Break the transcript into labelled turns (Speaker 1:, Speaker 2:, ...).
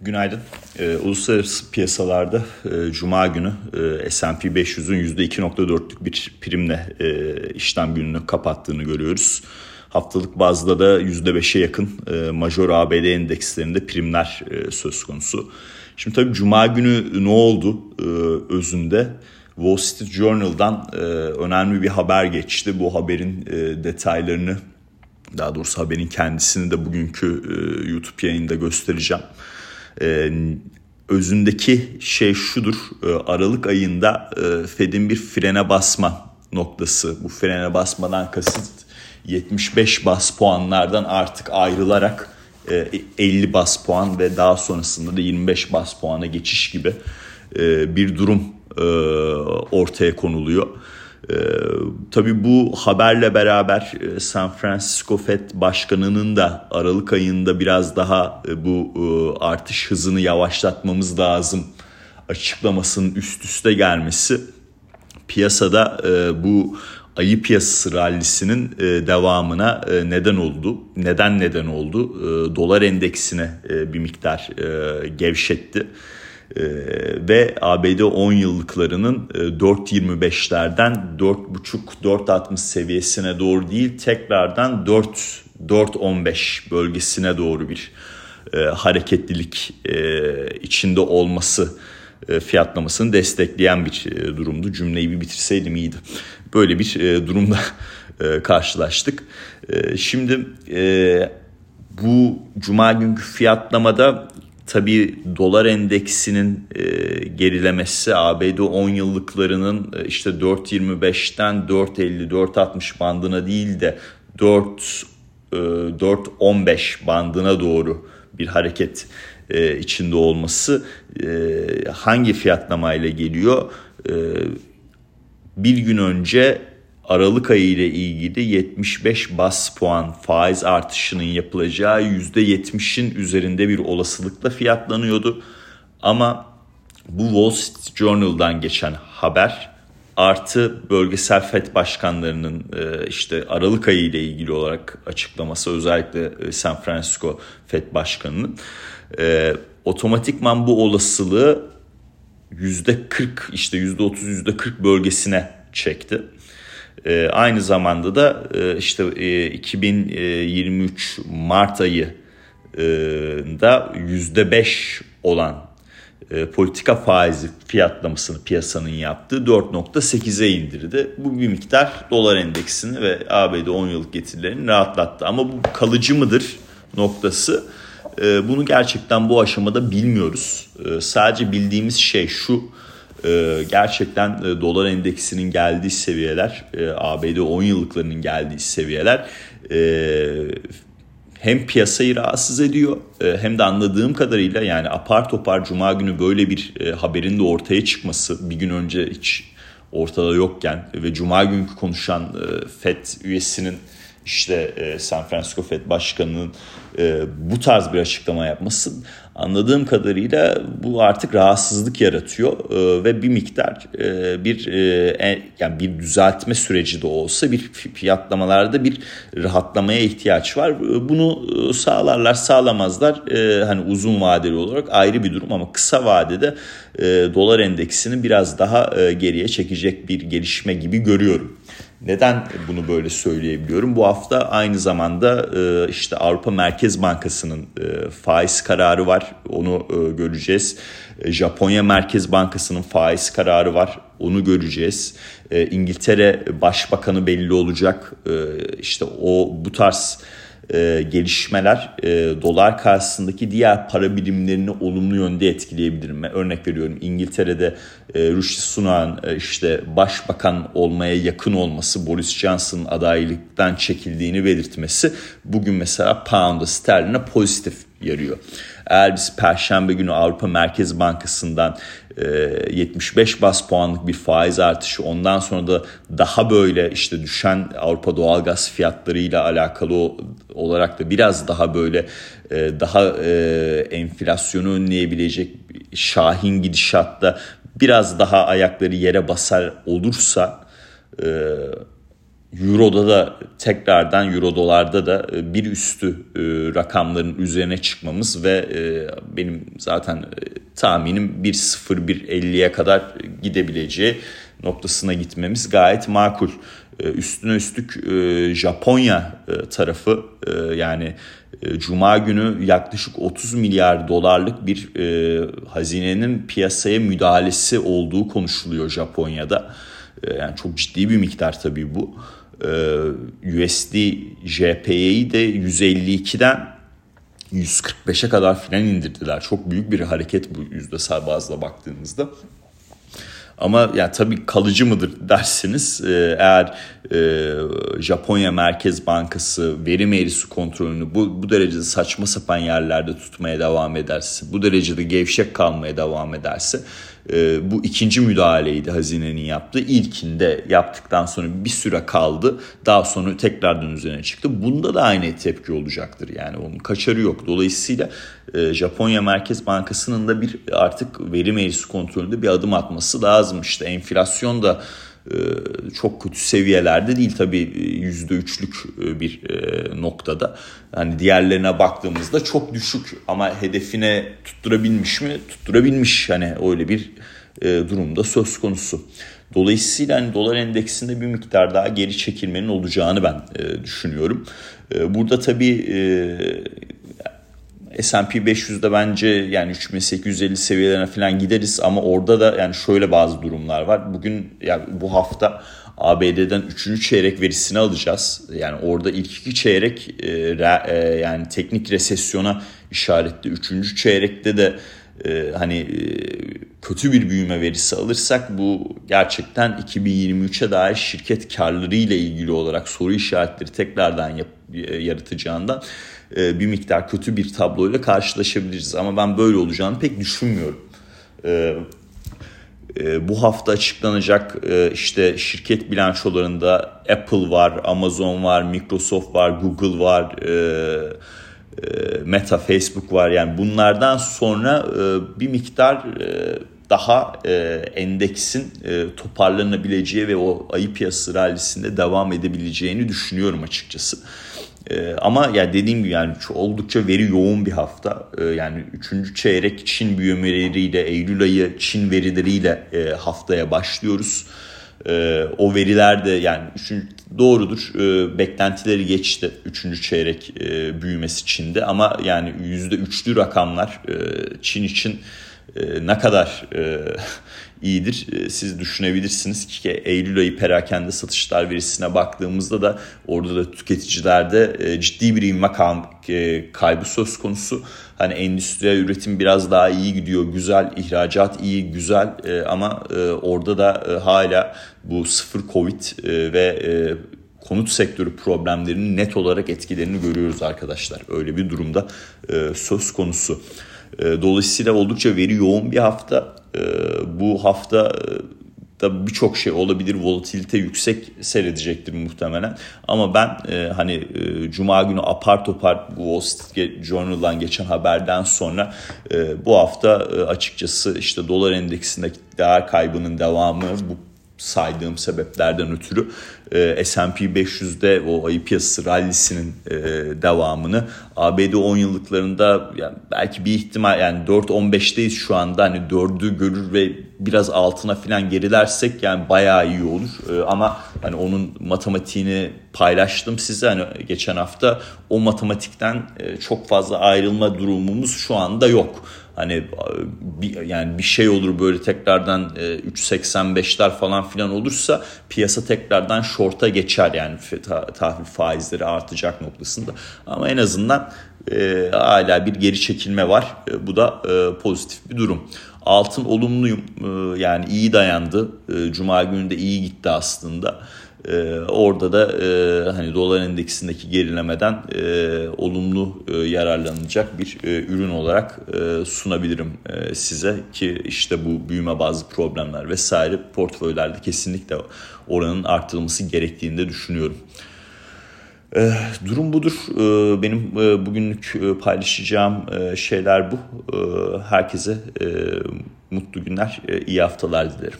Speaker 1: Günaydın. Ee, uluslararası piyasalarda e, Cuma günü e, S&P 500'ün %2.4'lük bir primle e, işlem gününü kapattığını görüyoruz. Haftalık bazda da %5'e yakın e, major ABD endekslerinde primler e, söz konusu. Şimdi tabii Cuma günü ne oldu e, özünde? Wall Street Journal'dan e, önemli bir haber geçti. Bu haberin e, detaylarını daha doğrusu haberin kendisini de bugünkü e, YouTube yayında göstereceğim. E, özündeki şey şudur. E, Aralık ayında e, Fed'in bir frene basma noktası. Bu frene basmadan kasıt 75 bas puanlardan artık ayrılarak 50 bas puan ve daha sonrasında da 25 bas puana geçiş gibi bir durum ortaya konuluyor. Ee, tabii bu haberle beraber e, San Francisco Fed Başkanı'nın da Aralık ayında biraz daha e, bu e, artış hızını yavaşlatmamız lazım açıklamasının üst üste gelmesi piyasada bu ayı piyasası rallisinin devamına neden oldu. Neden neden oldu? Dolar endeksine bir miktar gevşetti. Ee, ve ABD 10 yıllıklarının 4.25'lerden 4.5-4.60 seviyesine doğru değil tekrardan 4 4.15 bölgesine doğru bir e, hareketlilik e, içinde olması e, fiyatlamasını destekleyen bir e, durumdu. Cümleyi bir bitirseydim iyiydi. Böyle bir e, durumda e, karşılaştık. E, şimdi e, bu cuma günkü fiyatlamada Tabii dolar endeksinin e, gerilemesi ABD 10 yıllıklarının e, işte 4.25'ten 4.50 4.60 bandına değil de 4 e, 4.15 bandına doğru bir hareket e, içinde olması e, hangi fiyatlamayla geliyor? E, bir gün önce Aralık ayı ile ilgili 75 bas puan faiz artışının yapılacağı %70'in üzerinde bir olasılıkla fiyatlanıyordu. Ama bu Wall Street Journal'dan geçen haber artı bölgesel FED başkanlarının e, işte Aralık ayı ile ilgili olarak açıklaması özellikle e, San Francisco FED başkanının e, otomatikman bu olasılığı %40 işte %30 %40 bölgesine çekti. E, aynı zamanda da e, işte e, 2023 Mart ayı e, da %5 olan e, politika faizi fiyatlamasını piyasanın yaptığı 4.8'e indirdi. Bu bir miktar dolar endeksini ve ABD 10 yıllık getirilerini rahatlattı. Ama bu kalıcı mıdır noktası e, bunu gerçekten bu aşamada bilmiyoruz. Sadece bildiğimiz şey şu e, gerçekten e, dolar endeksinin geldiği seviyeler, e, ABD 10 yıllıklarının geldiği seviyeler hem piyasayı rahatsız ediyor hem de anladığım kadarıyla yani apar topar cuma günü böyle bir haberin de ortaya çıkması bir gün önce hiç ortada yokken ve cuma günkü konuşan FED üyesinin işte e, San Francisco Fed Başkanı'nın e, bu tarz bir açıklama yapması anladığım kadarıyla bu artık rahatsızlık yaratıyor e, ve bir miktar e, bir e, yani bir düzeltme süreci de olsa bir fiyatlamalarda bir rahatlamaya ihtiyaç var. Bunu sağlarlar sağlamazlar e, hani uzun vadeli olarak ayrı bir durum ama kısa vadede e, dolar endeksini biraz daha e, geriye çekecek bir gelişme gibi görüyorum. Neden bunu böyle söyleyebiliyorum? Bu hafta aynı zamanda e, işte Avrupa Merkez Bankası'nın e, faiz kararı var. Onu e, göreceğiz. Japonya Merkez Bankası'nın faiz kararı var. Onu göreceğiz. İngiltere Başbakanı belli olacak. İşte o bu tarz e, gelişmeler e, dolar karşısındaki diğer para birimlerini olumlu yönde etkileyebilir mi? Örnek veriyorum İngiltere'de e, Rishi Sunak'ın e, işte başbakan olmaya yakın olması, Boris Johnson'ın adaylıktan çekildiğini belirtmesi bugün mesela pound'a sterline pozitif yarıyor. Eğer biz Perşembe günü Avrupa Merkez Bankası'ndan 75 e, bas puanlık bir faiz artışı ondan sonra da daha böyle işte düşen Avrupa doğalgaz fiyatlarıyla alakalı olarak da biraz daha böyle e, daha e, enflasyonu önleyebilecek şahin gidişatta biraz daha ayakları yere basar olursa Euro'da da tekrardan Euro dolarda da e, bir üstü e, rakamların üzerine çıkmamız ve e, benim zaten tahminim 1.0-1.50'ye kadar gidebileceği noktasına gitmemiz gayet makul. Üstüne üstlük Japonya tarafı yani Cuma günü yaklaşık 30 milyar dolarlık bir hazinenin piyasaya müdahalesi olduğu konuşuluyor Japonya'da. Yani çok ciddi bir miktar tabii bu. USD JPY'yi de 152'den 145'e kadar filan indirdiler. Çok büyük bir hareket bu yüzdesel bazda baktığınızda. Ama yani tabii kalıcı mıdır derseniz e, eğer e, Japonya Merkez Bankası verim eğrisi kontrolünü bu, bu derecede saçma sapan yerlerde tutmaya devam ederse, bu derecede gevşek kalmaya devam ederse e, bu ikinci müdahaleydi hazinenin yaptığı. İlkinde yaptıktan sonra bir süre kaldı. Daha sonra tekrardan üzerine çıktı. Bunda da aynı tepki olacaktır. Yani onun kaçarı yok. Dolayısıyla Japonya Merkez Bankası'nın da bir artık verim eğrisi kontrolünde bir adım atması lazım. İşte enflasyon da e, çok kötü seviyelerde değil tabii %3'lük e, bir e, noktada. Hani diğerlerine baktığımızda çok düşük ama hedefine tutturabilmiş mi? Tutturabilmiş hani öyle bir durumda söz konusu. Dolayısıyla hani dolar endeksinde bir miktar daha geri çekilmenin olacağını ben düşünüyorum. burada tabii S&P 500'de bence yani 3850 seviyelerine falan gideriz ama orada da yani şöyle bazı durumlar var. Bugün yani bu hafta ABD'den 3. çeyrek verisini alacağız. Yani orada ilk iki çeyrek e, e, yani teknik resesyona işaretli. 3. çeyrekte de e, hani e, kötü bir büyüme verisi alırsak bu gerçekten 2023'e dair şirket karları ile ilgili olarak soru işaretleri tekrardan yap, e, yaratacağından e, bir miktar kötü bir tabloyla karşılaşabiliriz. Ama ben böyle olacağını pek düşünmüyorum. E, e, bu hafta açıklanacak işte şirket bilançolarında Apple var, Amazon var, Microsoft var, Google var, Meta, Facebook var. Yani bunlardan sonra bir miktar daha endeksin toparlanabileceği ve o ayı piyasası rallisinde devam edebileceğini düşünüyorum açıkçası. Ee, ama ya dediğim gibi yani oldukça veri yoğun bir hafta. Ee, yani 3. çeyrek Çin büyümeleriyle Eylül ayı Çin verileriyle e, haftaya başlıyoruz. Ee, o veriler de yani üçüncü, doğrudur e, beklentileri geçti 3. çeyrek e, büyümesi Çin'de ama yani %3'lü rakamlar e, Çin için e, ne kadar e, iyidir e, siz düşünebilirsiniz ki Eylül ayı perakende satışlar verisine baktığımızda da orada da tüketicilerde e, ciddi bir ivme e, kaybı söz konusu. Hani endüstriyel üretim biraz daha iyi gidiyor, güzel, ihracat iyi, güzel ama orada da hala bu sıfır covid ve konut sektörü problemlerinin net olarak etkilerini görüyoruz arkadaşlar. Öyle bir durumda söz konusu. Dolayısıyla oldukça veri yoğun bir hafta. Bu hafta da birçok şey olabilir. Volatilite yüksek seyredecektir muhtemelen. Ama ben e, hani e, cuma günü apar topar Wall Street Journal'dan geçen haberden sonra e, bu hafta e, açıkçası işte dolar endeksindeki değer kaybının devamı bu saydığım sebeplerden ötürü e, S&P 500'de o ayı piyasası rallisinin e, devamını ABD 10 yıllıklarında yani belki bir ihtimal yani 4-15'teyiz şu anda hani 4'ü görür ve biraz altına falan gerilersek yani bayağı iyi olur. E, ama hani onun matematiğini paylaştım size hani geçen hafta o matematikten e, çok fazla ayrılma durumumuz şu anda yok. Hani bir, yani bir şey olur böyle tekrardan e, 3.85'ler falan filan olursa piyasa tekrardan short'a geçer yani tahvil faizleri artacak noktasında. Ama en azından e, hala bir geri çekilme var. E, bu da e, pozitif bir durum. Altın olumluyum e, yani iyi dayandı. E, Cuma günü de iyi gitti aslında. Ee, orada da e, hani dolar endeksindeki gerilemeden e, olumlu e, yararlanacak bir e, ürün olarak e, sunabilirim e, size ki işte bu büyüme bazı problemler vesaire portföylerde kesinlikle oranın artırılması gerektiğini de düşünüyorum. E, durum budur. E, benim e, bugünlük e, paylaşacağım e, şeyler bu. E, herkese e, mutlu günler, e, iyi haftalar dilerim.